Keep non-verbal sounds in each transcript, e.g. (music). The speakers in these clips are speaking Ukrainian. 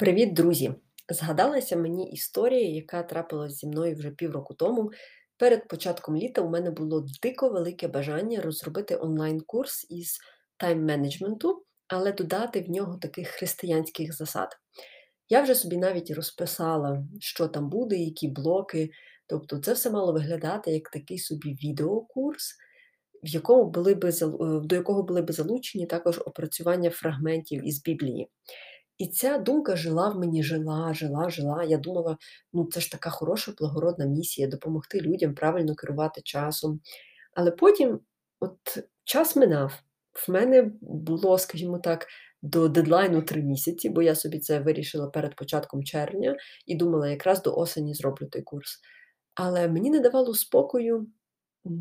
Привіт, друзі! Згадалася мені історія, яка трапилась зі мною вже півроку тому. Перед початком літа у мене було дико велике бажання розробити онлайн-курс із тайм-менеджменту, але додати в нього таких християнських засад. Я вже собі навіть розписала, що там буде, які блоки. Тобто, це все мало виглядати як такий собі відеокурс, в якому були би, до якого були би залучені також опрацювання фрагментів із Біблії. І ця думка жила в мені, жила, жила, жила. Я думала, ну це ж така хороша, благородна місія допомогти людям правильно керувати часом. Але потім от час минав. В мене було, скажімо так, до дедлайну три місяці, бо я собі це вирішила перед початком червня і думала, якраз до осені зроблю той курс. Але мені не давало спокою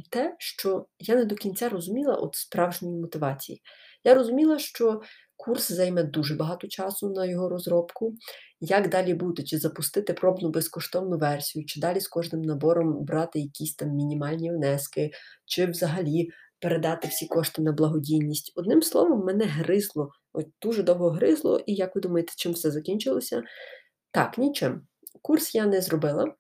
те, що я не до кінця розуміла от справжньої мотивації. Я розуміла, що курс займе дуже багато часу на його розробку. Як далі бути? Чи запустити пробну безкоштовну версію, чи далі з кожним набором брати якісь там мінімальні внески, чи взагалі передати всі кошти на благодійність. Одним словом, мене гризло, от дуже довго гризло, і як ви думаєте, чим все закінчилося? Так, нічим. Курс я не зробила.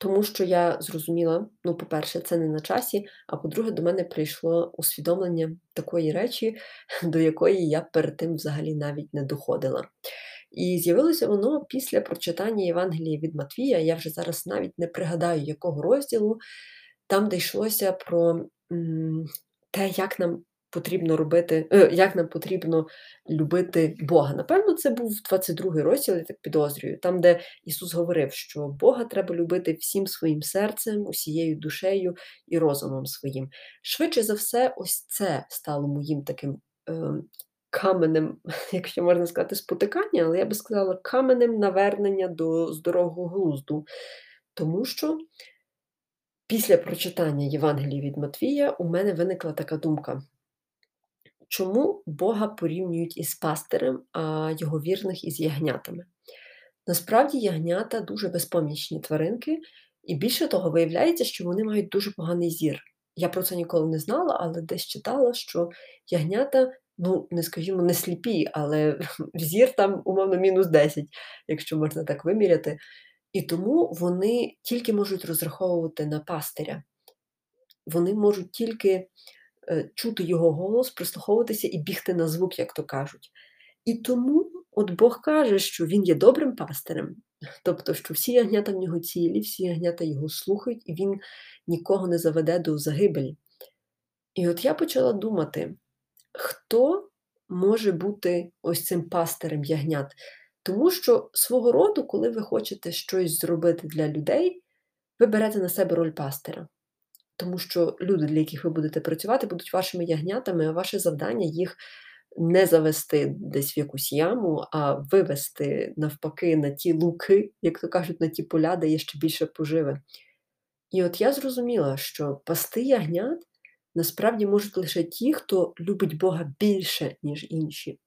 Тому що я зрозуміла, ну, по-перше, це не на часі, а по-друге, до мене прийшло усвідомлення такої речі, (laughs) до якої я перед тим взагалі навіть не доходила. І з'явилося воно після прочитання Євангелія від Матвія. Я вже зараз навіть не пригадаю, якого розділу, там де йшлося про те, як нам потрібно робити, е, як нам потрібно любити Бога. Напевно, це був 22-й розділ, я так підозрюю, там, де Ісус говорив, що Бога треба любити всім своїм серцем, усією душею і розумом своїм. Швидше за все, ось це стало моїм таким е, каменем, (laughs) якщо можна сказати, спотикання, але я би сказала, каменем навернення до здорового глузду. Тому що після прочитання Євангелії від Матвія у мене виникла така думка. Чому Бога порівнюють із пастирем, а його вірних із ягнятами? Насправді ягнята дуже безпомічні тваринки, і більше того, виявляється, що вони мають дуже поганий зір. Я про це ніколи не знала, але десь читала, що ягнята, ну, не скажімо, не сліпі, але (laughs) зір там, умовно, мінус 10, якщо можна так виміряти. І тому вони тільки можуть розраховувати на пастиря. Вони можуть тільки чути його голос, прислуховуватися і бігти на звук, як то кажуть. І тому от Бог каже, що він є добрим пастирем, тобто, що всі ягнята в нього цілі, всі ягнята його слухають, і він нікого не заведе до загибелі. І от я почала думати, хто може бути ось цим пастирем ягнят? Тому що свого роду, коли ви хочете щось зробити для людей, ви берете на себе роль пастира. Тому що люди, для яких ви будете працювати, будуть вашими ягнятами, а ваше завдання їх не завести десь в якусь яму, а вивести навпаки на ті луки, як то кажуть, на ті поля, де є ще більше поживи. І от я зрозуміла, що пасти ягнят насправді можуть лише ті, хто любить Бога більше, ніж інші.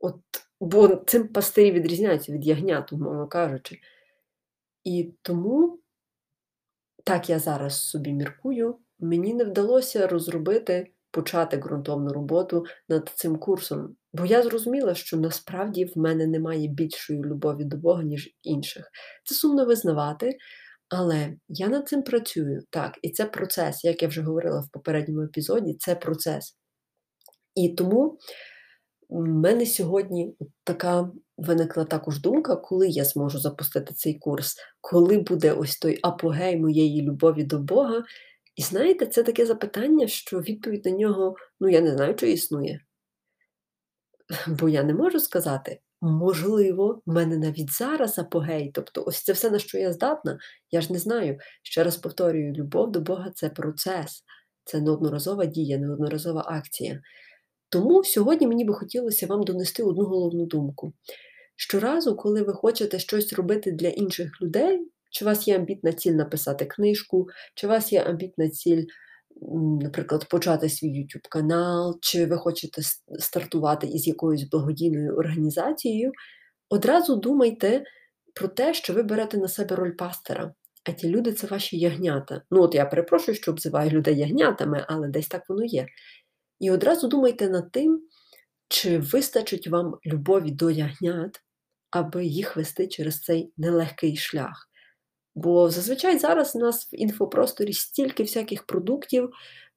От, Бо цим пастирі відрізняються від ягнят, умовно кажучи. І тому, так я зараз собі міркую, мені не вдалося розробити, почати ґрунтовну роботу над цим курсом. Бо я зрозуміла, що насправді в мене немає більшої любові до Бога, ніж інших. Це сумно визнавати, але я над цим працюю. Так, і це процес, як я вже говорила в попередньому епізоді, це процес. І тому в мене сьогодні така виникла також думка, коли я зможу запустити цей курс, коли буде ось той апогей моєї любові до Бога. І знаєте, це таке запитання, що відповідь на нього, ну я не знаю, чи існує. Бо я не можу сказати, можливо, в мене навіть зараз апогей, тобто ось це все, на що я здатна, я ж не знаю. Ще раз повторюю, любов до Бога це процес, це неодноразова дія, неодноразова акція. Тому сьогодні мені би хотілося вам донести одну головну думку. Щоразу, коли ви хочете щось робити для інших людей, чи у вас є амбітна ціль написати книжку, чи у вас є амбітна ціль, наприклад, почати свій YouTube канал, чи ви хочете стартувати із якоюсь благодійною організацією, одразу думайте про те, що ви берете на себе роль пастора. А ті люди це ваші ягнята. Ну, от я перепрошую, що обзиваю людей ягнятами, але десь так воно є. І одразу думайте над тим, чи вистачить вам любові до ягнят, аби їх вести через цей нелегкий шлях. Бо зазвичай зараз у нас в інфопросторі стільки всяких продуктів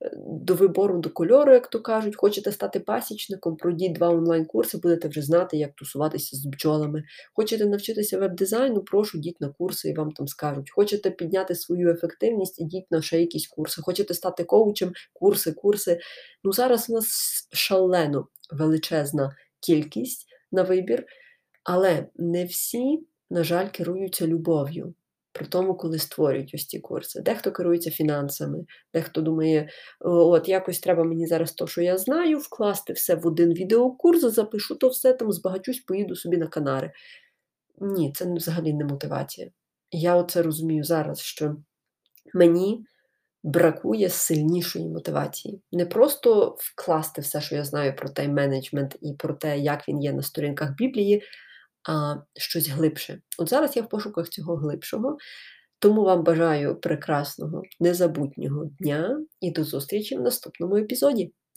е, до вибору, до кольору, як то кажуть. Хочете стати пасічником, пройдіть два онлайн-курси, будете вже знати, як тусуватися з бджолами. Хочете навчитися веб-дизайну, прошу, йдіть на курси і вам там скажуть. Хочете підняти свою ефективність, ідіть на ще якісь курси. Хочете стати коучем, курси, курси. Ну зараз у нас шалено величезна кількість на вибір, але не всі, на жаль, керуються любов'ю. При тому, коли створюють ось ці курси. Дехто керується фінансами, дехто думає, от якось треба мені зараз то, що я знаю, вкласти все в один відеокурс, запишу то все там, збагачусь, поїду собі на Канари. Ні, це взагалі не мотивація. Я оце розумію зараз, що мені бракує сильнішої мотивації. Не просто вкласти все, що я знаю про тайм-менеджмент і про те, як він є на сторінках Біблії, а щось глибше. От зараз я в пошуках цього глибшого, тому вам бажаю прекрасного, незабутнього дня і до зустрічі в наступному епізоді.